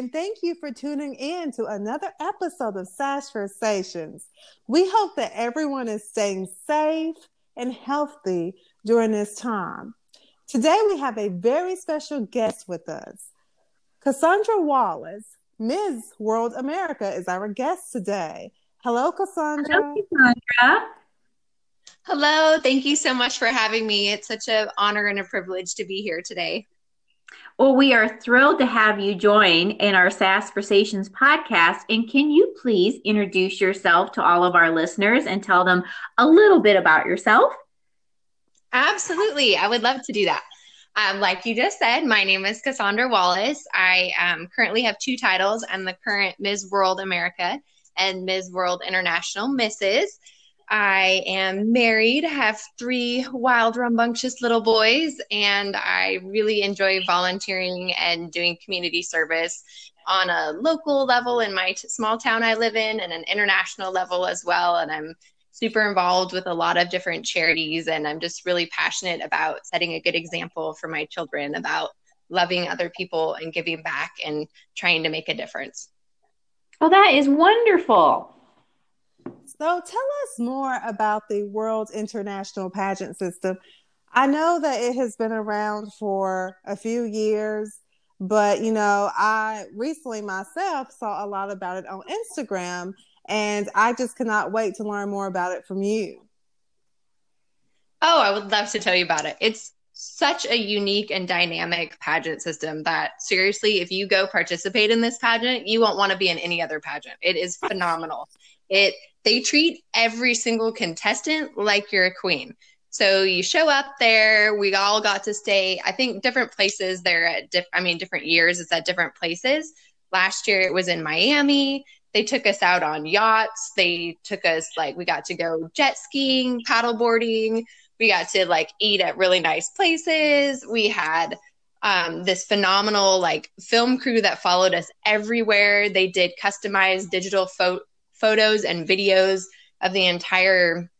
and thank you for tuning in to another episode of Sash Versations. We hope that everyone is staying safe and healthy during this time. Today, we have a very special guest with us. Cassandra Wallace, Ms. World America, is our guest today. Hello, Cassandra. Hello, Cassandra. Hello. Thank you so much for having me. It's such an honor and a privilege to be here today. Well, we are thrilled to have you join in our Sash Versations podcast. And can you please introduce yourself to all of our listeners and tell them a little bit about yourself? Absolutely. I would love to do that. Um, like you just said, my name is Cassandra Wallace. I um, currently have two titles. I'm the current Ms. World America and Ms. World International Mrs. I am married, have three wild, rambunctious little boys, and I really enjoy volunteering and doing community service on a local level in my t- small town I live in and an international level as well. And I'm super involved with a lot of different charities, and I'm just really passionate about setting a good example for my children about loving other people and giving back and trying to make a difference. Oh, that is wonderful. So tell us more about the World International Pageant System. I know that it has been around for a few years, but you know, I recently myself saw a lot about it on Instagram and I just cannot wait to learn more about it from you. Oh, I would love to tell you about it. It's such a unique and dynamic pageant system that seriously, if you go participate in this pageant, you won't want to be in any other pageant. It is phenomenal. It they treat every single contestant like you're a queen. So you show up there. We all got to stay. I think different places. They're at. Diff- I mean, different years. It's at different places. Last year it was in Miami. They took us out on yachts. They took us like we got to go jet skiing, paddle boarding. We got to like eat at really nice places. We had um, this phenomenal like film crew that followed us everywhere. They did customized digital photo photos and videos of the entire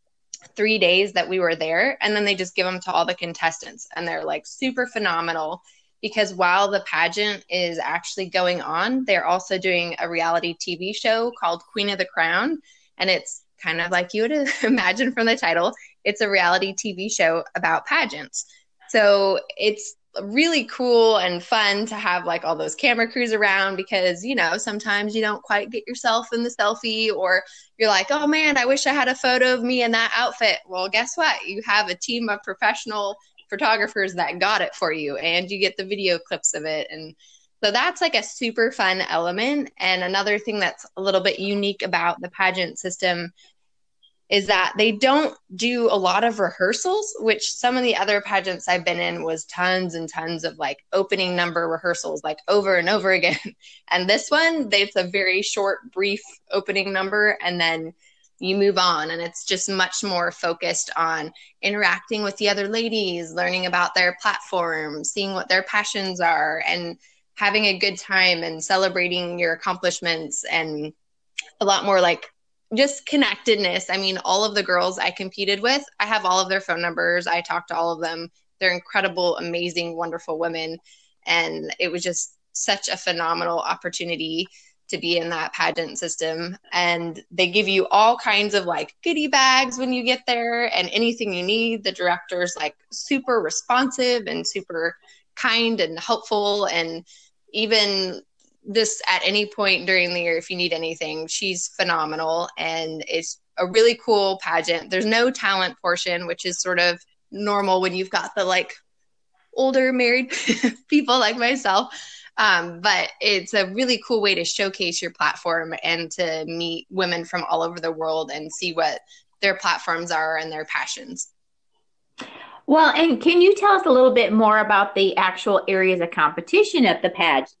three days that we were there. And then they just give them to all the contestants. And they're like super phenomenal because while the pageant is actually going on, they're also doing a reality TV show called Queen of the Crown. And it's kind of like you would imagine from the title, it's a reality TV show about pageants. So it's really cool and fun to have like all those camera crews around because you know sometimes you don't quite get yourself in the selfie or you're like oh man i wish i had a photo of me in that outfit. Well guess what? You have a team of professional photographers that got it for you and you get the video clips of it. And so that's like a super fun element. And another thing that's a little bit unique about the pageant system is that they don't do a lot of rehearsals, which some of the other pageants I've been in was tons and tons of like opening number rehearsals, like over and over again. And this one, it's a very short, brief opening number, and then you move on. And it's just much more focused on interacting with the other ladies, learning about their platform, seeing what their passions are, and having a good time and celebrating your accomplishments and a lot more like just connectedness. I mean, all of the girls I competed with, I have all of their phone numbers. I talked to all of them. They're incredible, amazing, wonderful women. And it was just such a phenomenal opportunity to be in that pageant system. And they give you all kinds of like goodie bags when you get there and anything you need. The director's like super responsive and super kind and helpful. And even this at any point during the year if you need anything. She's phenomenal and it's a really cool pageant. There's no talent portion, which is sort of normal when you've got the like older married people like myself. Um, but it's a really cool way to showcase your platform and to meet women from all over the world and see what their platforms are and their passions. Well, and can you tell us a little bit more about the actual areas of competition at the pageant?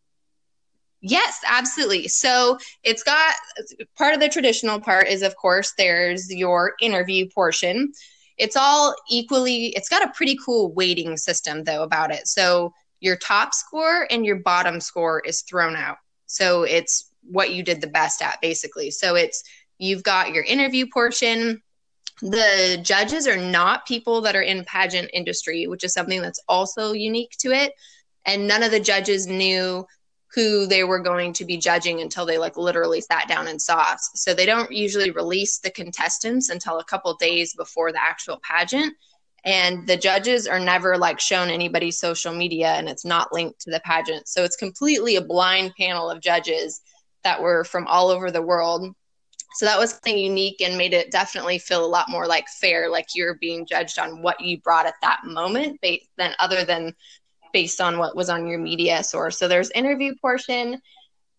Yes, absolutely. So it's got part of the traditional part is, of course, there's your interview portion. It's all equally, it's got a pretty cool weighting system, though, about it. So your top score and your bottom score is thrown out. So it's what you did the best at, basically. So it's you've got your interview portion. The judges are not people that are in pageant industry, which is something that's also unique to it. And none of the judges knew who they were going to be judging until they like literally sat down and saw us. So they don't usually release the contestants until a couple days before the actual pageant. And the judges are never like shown anybody's social media and it's not linked to the pageant. So it's completely a blind panel of judges that were from all over the world. So that was something unique and made it definitely feel a lot more like fair, like you're being judged on what you brought at that moment, than other than based on what was on your media source. So there's interview portion,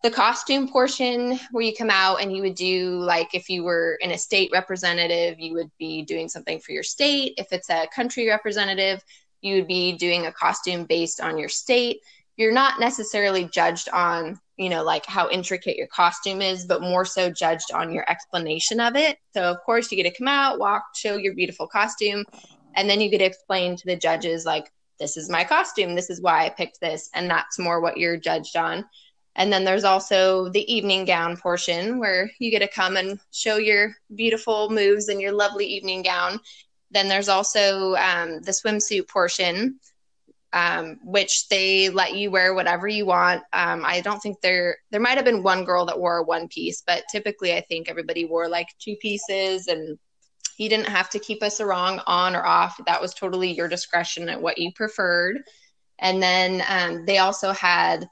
the costume portion where you come out and you would do like if you were in a state representative, you would be doing something for your state. If it's a country representative, you would be doing a costume based on your state. You're not necessarily judged on, you know, like how intricate your costume is, but more so judged on your explanation of it. So of course you get to come out, walk, show your beautiful costume, and then you get to explain to the judges like this is my costume this is why i picked this and that's more what you're judged on and then there's also the evening gown portion where you get to come and show your beautiful moves in your lovely evening gown then there's also um, the swimsuit portion um, which they let you wear whatever you want. Um, I don't think there there might have been one girl that wore a one piece, but typically I think everybody wore like two pieces and he didn't have to keep us wrong on or off. That was totally your discretion at what you preferred. And then um, they also had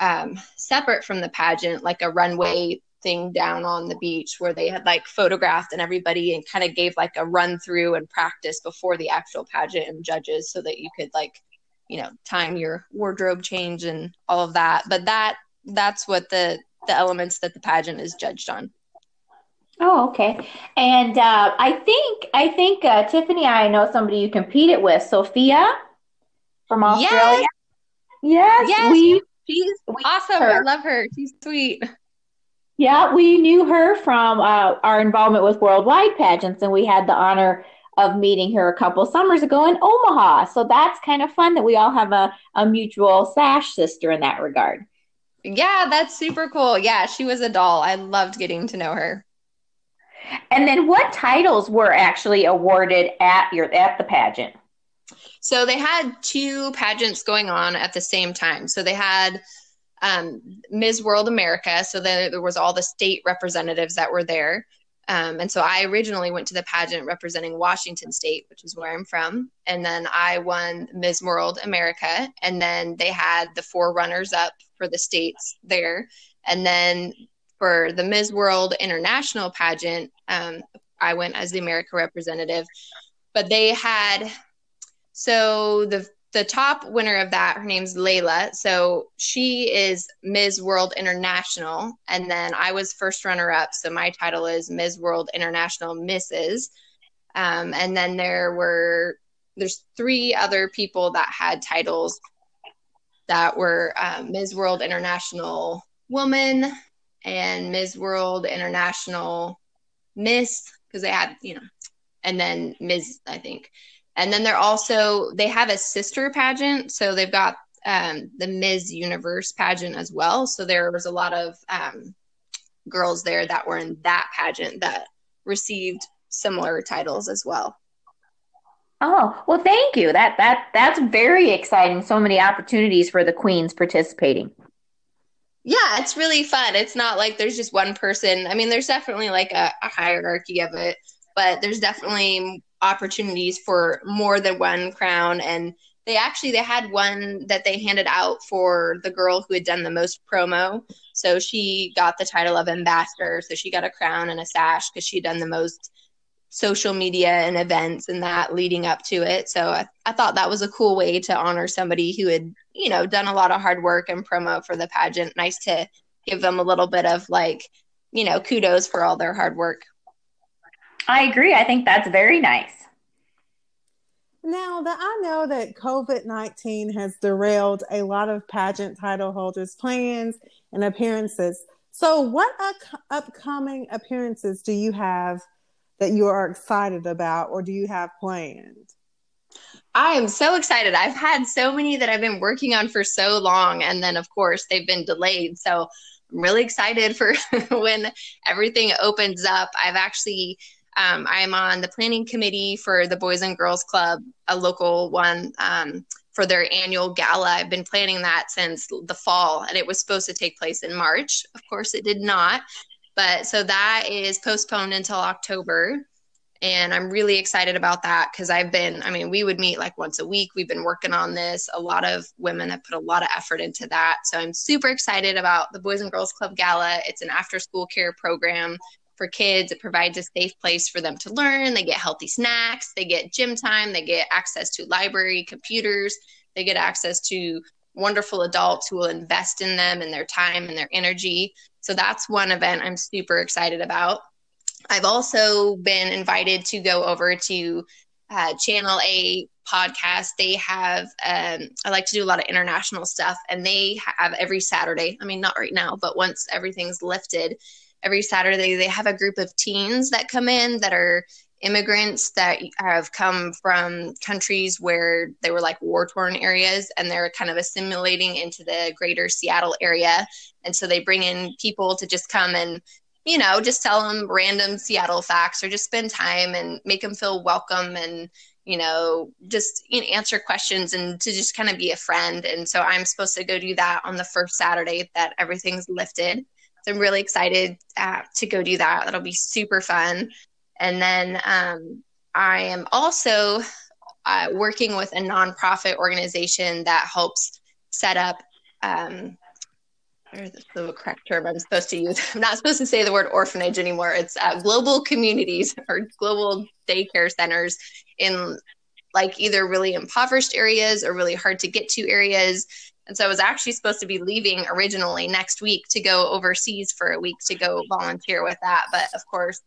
um, separate from the pageant, like a runway thing down on the beach where they had like photographed and everybody and kind of gave like a run through and practice before the actual pageant and judges so that you could like you know time your wardrobe change and all of that but that that's what the the elements that the pageant is judged on Oh, okay. And uh, I think I think uh, Tiffany, I know somebody you competed with, Sophia from Australia. Yes, yes, yes we, she's we awesome. I love her. She's sweet. Yeah, we knew her from uh, our involvement with worldwide pageants, and we had the honor of meeting her a couple summers ago in Omaha. So that's kind of fun that we all have a, a mutual sash sister in that regard. Yeah, that's super cool. Yeah, she was a doll. I loved getting to know her. And then what titles were actually awarded at your at the pageant? So they had two pageants going on at the same time. So they had um, Ms. World America. So there, there was all the state representatives that were there. Um, and so I originally went to the pageant representing Washington State, which is where I'm from. And then I won Ms. World America. And then they had the four runners up for the states there. And then for the Ms. World International pageant, um, I went as the America representative. But they had so the the top winner of that, her name's Layla. So she is Ms. World International, and then I was first runner up. So my title is Ms. World International Mrs. Um, and then there were there's three other people that had titles that were um, Ms. World International Woman, and Ms. World International Miss because they had, you know, and then Ms. I think. And then they're also they have a sister pageant, so they've got um, the Ms. Universe pageant as well. So there was a lot of um, girls there that were in that pageant that received similar titles as well. Oh, well thank you. That that that's very exciting. So many opportunities for the queens participating yeah, it's really fun. It's not like there's just one person. I mean, there's definitely like a, a, hierarchy of it, but there's definitely opportunities for more than one crown. And they actually they had one that they handed out for the girl who had done the most promo. So she got the title of ambassador. So she got a crown and a sash because she'd done the most social media and events and that leading up to it. So I, I thought that was a cool way to honor somebody who had, you know, done a lot of hard work and promo for the pageant. Nice to give them a little bit of like, you know, kudos for all their hard work. I agree. I think that's very nice. Now that I know that COVID 19 has derailed a lot of pageant title holders' plans and appearances. So, what upcoming appearances do you have that you are excited about or do you have planned? I am so excited. I've had so many that I've been working on for so long. And then, of course, they've been delayed. So I'm really excited for when everything opens up. I've actually, um, I'm on the planning committee for the Boys and Girls Club, a local one. Um, for their annual gala. I've been planning that since the fall, and it was supposed to take place in March. Of course, it did not. But so that is postponed until October. And I'm really excited about that because I've been, I mean, we would meet like once a week. We've been working on this. A lot of women have put a lot of effort into that. So I'm super excited about the Boys and Girls Club Gala. It's an after school care program for kids. It provides a safe place for them to learn. They get healthy snacks, they get gym time, they get access to library, computers, they get access to wonderful adults who will invest in them and their time and their energy. So that's one event I'm super excited about. I've also been invited to go over to uh, Channel A podcast. They have, um, I like to do a lot of international stuff, and they have every Saturday. I mean, not right now, but once everything's lifted, every Saturday they have a group of teens that come in that are immigrants that have come from countries where they were like war torn areas and they're kind of assimilating into the greater Seattle area. And so they bring in people to just come and you know, just tell them random Seattle facts or just spend time and make them feel welcome and, you know, just you know, answer questions and to just kind of be a friend. And so I'm supposed to go do that on the first Saturday that everything's lifted. So I'm really excited uh, to go do that. That'll be super fun. And then um, I am also uh, working with a nonprofit organization that helps set up um, the correct term I'm supposed to use. I'm not supposed to say the word orphanage anymore. It's uh, global communities or global daycare centers in like either really impoverished areas or really hard to get to areas. And so I was actually supposed to be leaving originally next week to go overseas for a week to go volunteer with that. But of course,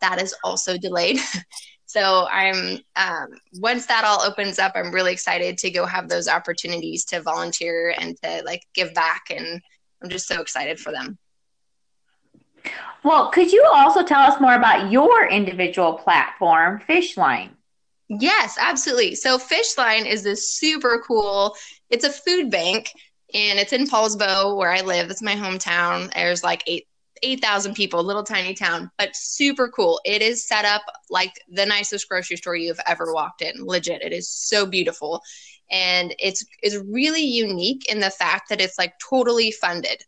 that is also delayed. so I'm um, once that all opens up, I'm really excited to go have those opportunities to volunteer and to like give back and I'm just so excited for them. Well, could you also tell us more about your individual platform, Fishline? Yes, absolutely. So Fishline is this super cool, it's a food bank and it's in Poulsbo where I live. It's my hometown. There's like eight 8,000 people, little tiny town, but super cool. It is set up like the nicest grocery store you've ever walked in. Legit. It is so beautiful and it's is really unique in the fact that it's like totally funded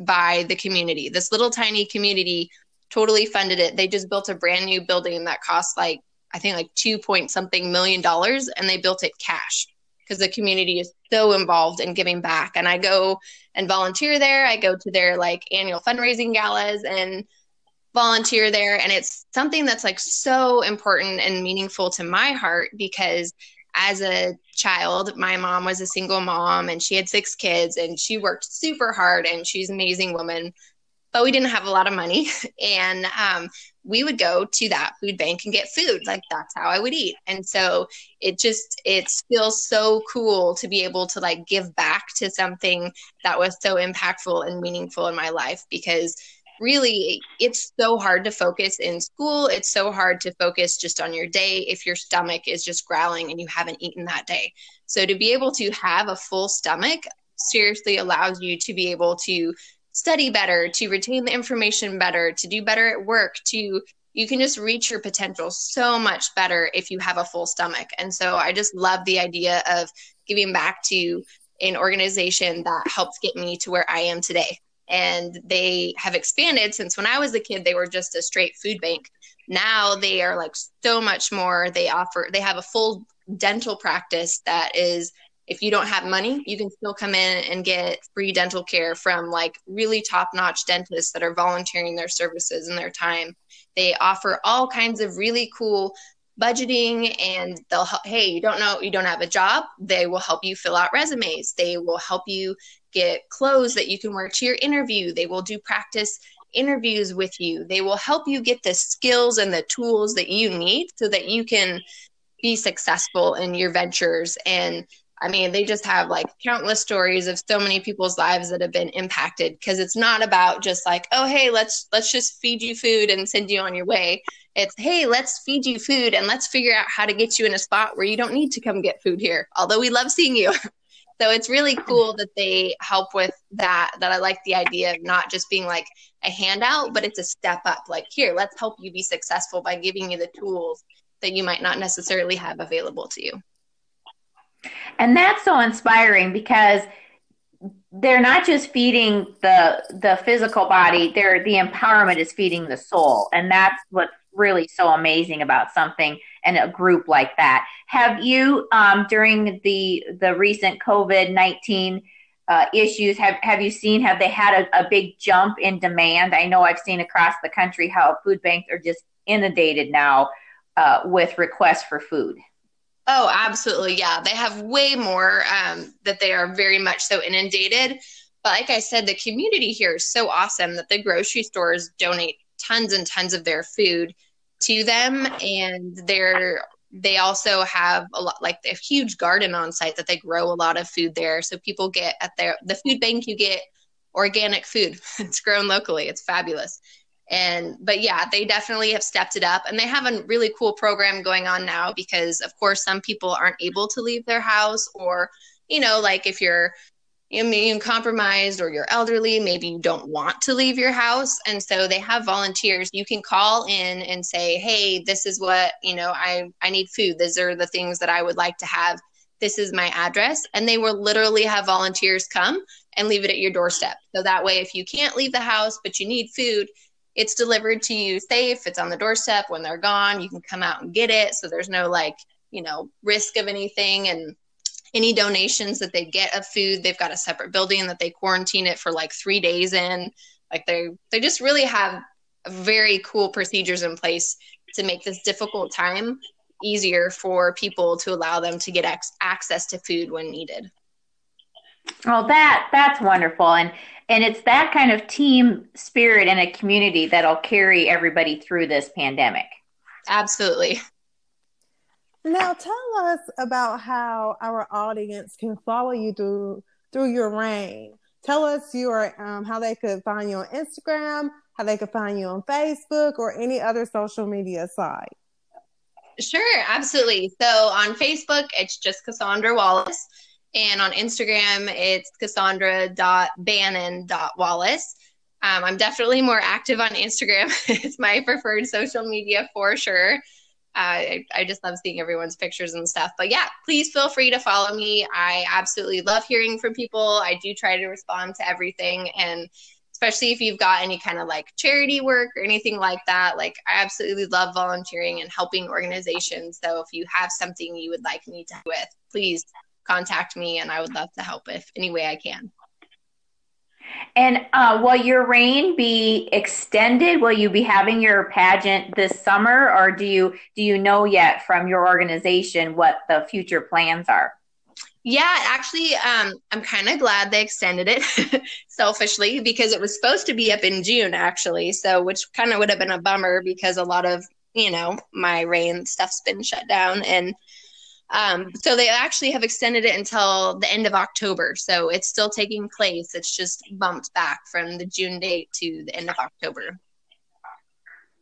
by the community. This little tiny community totally funded it. They just built a brand new building that cost like I think like 2 point something million dollars and they built it cash because the community is so involved in giving back. And I go and volunteer there. I go to their like annual fundraising galas and volunteer there and it's something that's like so important and meaningful to my heart because as a child, my mom was a single mom and she had six kids and she worked super hard and she's an amazing woman. But we didn't have a lot of money. And um, we would go to that food bank and get food. Like that's how I would eat. And so it just, it feels so cool to be able to like give back to something that was so impactful and meaningful in my life because really it's so hard to focus in school it's so hard to focus just on your day if your stomach is just growling and you haven't eaten that day so to be able to have a full stomach seriously allows you to be able to study better to retain the information better to do better at work to you can just reach your potential so much better if you have a full stomach and so i just love the idea of giving back to an organization that helped get me to where i am today and they have expanded since when I was a kid, they were just a straight food bank. Now they are like so much more. They offer, they have a full dental practice that is, if you don't have money, you can still come in and get free dental care from like really top notch dentists that are volunteering their services and their time. They offer all kinds of really cool budgeting and they'll help hey you don't know you don't have a job they will help you fill out resumes they will help you get clothes that you can wear to your interview. They will do practice interviews with you. They will help you get the skills and the tools that you need so that you can be successful in your ventures. And I mean, they just have like countless stories of so many people's lives that have been impacted because it's not about just like, oh, hey, let's let's just feed you food and send you on your way. It's hey, let's feed you food and let's figure out how to get you in a spot where you don't need to come get food here. Although we love seeing you. So it's really cool that they help with that. That I like the idea of not just being like a handout, but it's a step up. Like, here, let's help you be successful by giving you the tools that you might not necessarily have available to you. And that's so inspiring because they're not just feeding the the physical body they're the empowerment is feeding the soul. And that's what's really so amazing about something and a group like that. Have you um, during the the recent covid-19 uh, issues have have you seen have they had a, a big jump in demand? I know i've seen across the country how food banks are just inundated now uh, with requests for food Oh, absolutely. Yeah. They have way more um, that they are very much so inundated. But like I said, the community here is so awesome that the grocery stores donate tons and tons of their food to them. And they're, they also have a lot, like a huge garden on site that they grow a lot of food there. So people get at their, the food bank, you get organic food. it's grown locally. It's fabulous and but yeah they definitely have stepped it up and they have a really cool program going on now because of course some people aren't able to leave their house or you know like if you're immune compromised or you're elderly maybe you don't want to leave your house. And so they have volunteers. You can call in and say hey this is what you know i i need food. These are the things that i would like to have. This is my address. And they will literally have volunteers come and leave it at your doorstep. So that way if you can't leave the house but you need food it's delivered to you safe. It's on the doorstep. When they're gone, you can come out and get it. So there's no like, you know, risk of anything. And any donations that they get of food, they've got a separate building that they quarantine it for like three days in. Like they they just really have very cool procedures in place to make this difficult time easier for people to allow them to get ex- access to food when needed. Well, that that's wonderful, and and it's that kind of team spirit and a community that'll carry everybody through this pandemic. Absolutely. Now, tell us about how our audience can follow you through through your reign. Tell us your um, how they could find you on Instagram, how they could find you on Facebook, or any other social media site. Sure, absolutely. So on Facebook, it's just Cassandra Wallace. And on Instagram, it's cassandra.bannon.wallace. Um, I'm definitely more active on Instagram. it's my preferred social media for sure. Uh, I, I just love seeing everyone's pictures and stuff. But yeah, please feel free to follow me. I absolutely love hearing from people. I do try to respond to everything. And especially if you've got any kind of like charity work or anything like that, like I absolutely love volunteering and helping organizations. So if you have something you would like me to with, please contact me and I would love to help if any way I can. And uh, will your reign be extended? Will you be having your pageant this summer, or do you do you know yet from your organization what the future plans are? Yeah, actually, um, I'm kind of glad they extended it selfishly because it was supposed to be up in June, actually. So, which kind of would have been a bummer because a lot of you know my reign stuff's been shut down, and um, so they actually have extended it until the end of October. So it's still taking place. It's just bumped back from the June date to the end of October.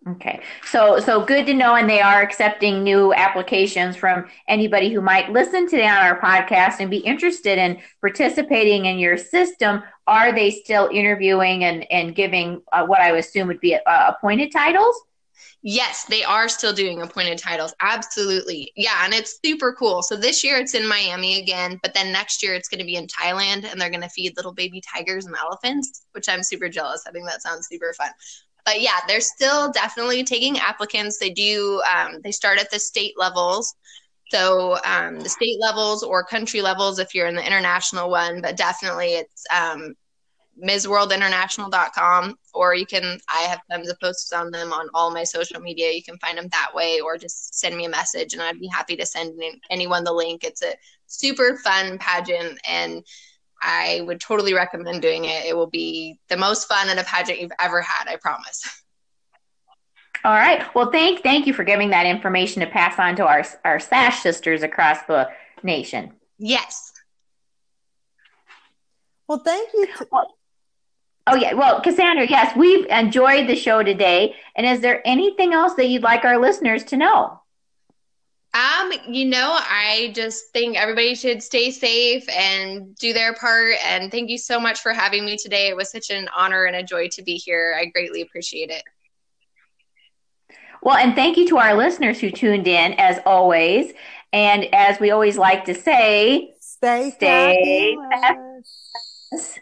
Okay. So so good to know and they are accepting new applications from anybody who might listen today on our podcast and be interested in participating in your system. Are they still interviewing and and giving uh, what I assume would be uh, appointed titles? Yes, they are still doing appointed titles. Absolutely. Yeah, and it's super cool. So this year it's in Miami again, but then next year it's going to be in Thailand and they're going to feed little baby tigers and elephants, which I'm super jealous. I think that sounds super fun. But yeah, they're still definitely taking applicants. They do, um, they start at the state levels. So um, the state levels or country levels if you're in the international one, but definitely it's um, MsWorldInternational.com, or you can, I have tons of posts on them on all my social media. You can find them that way, or just send me a message and I'd be happy to send anyone the link. It's a super fun pageant and I would totally recommend doing it. It will be the most fun in a pageant you've ever had, I promise. All right. Well, thank thank you for giving that information to pass on to our our Sash sisters across the nation. Yes. Well, thank you. To- well, Oh, yeah. Well, Cassandra, yes, we've enjoyed the show today. And is there anything else that you'd like our listeners to know? Um, you know, I just think everybody should stay safe and do their part. And thank you so much for having me today. It was such an honor and a joy to be here. I greatly appreciate it. Well, and thank you to our listeners who tuned in as always. And as we always like to say, Stay, Stay fabulous.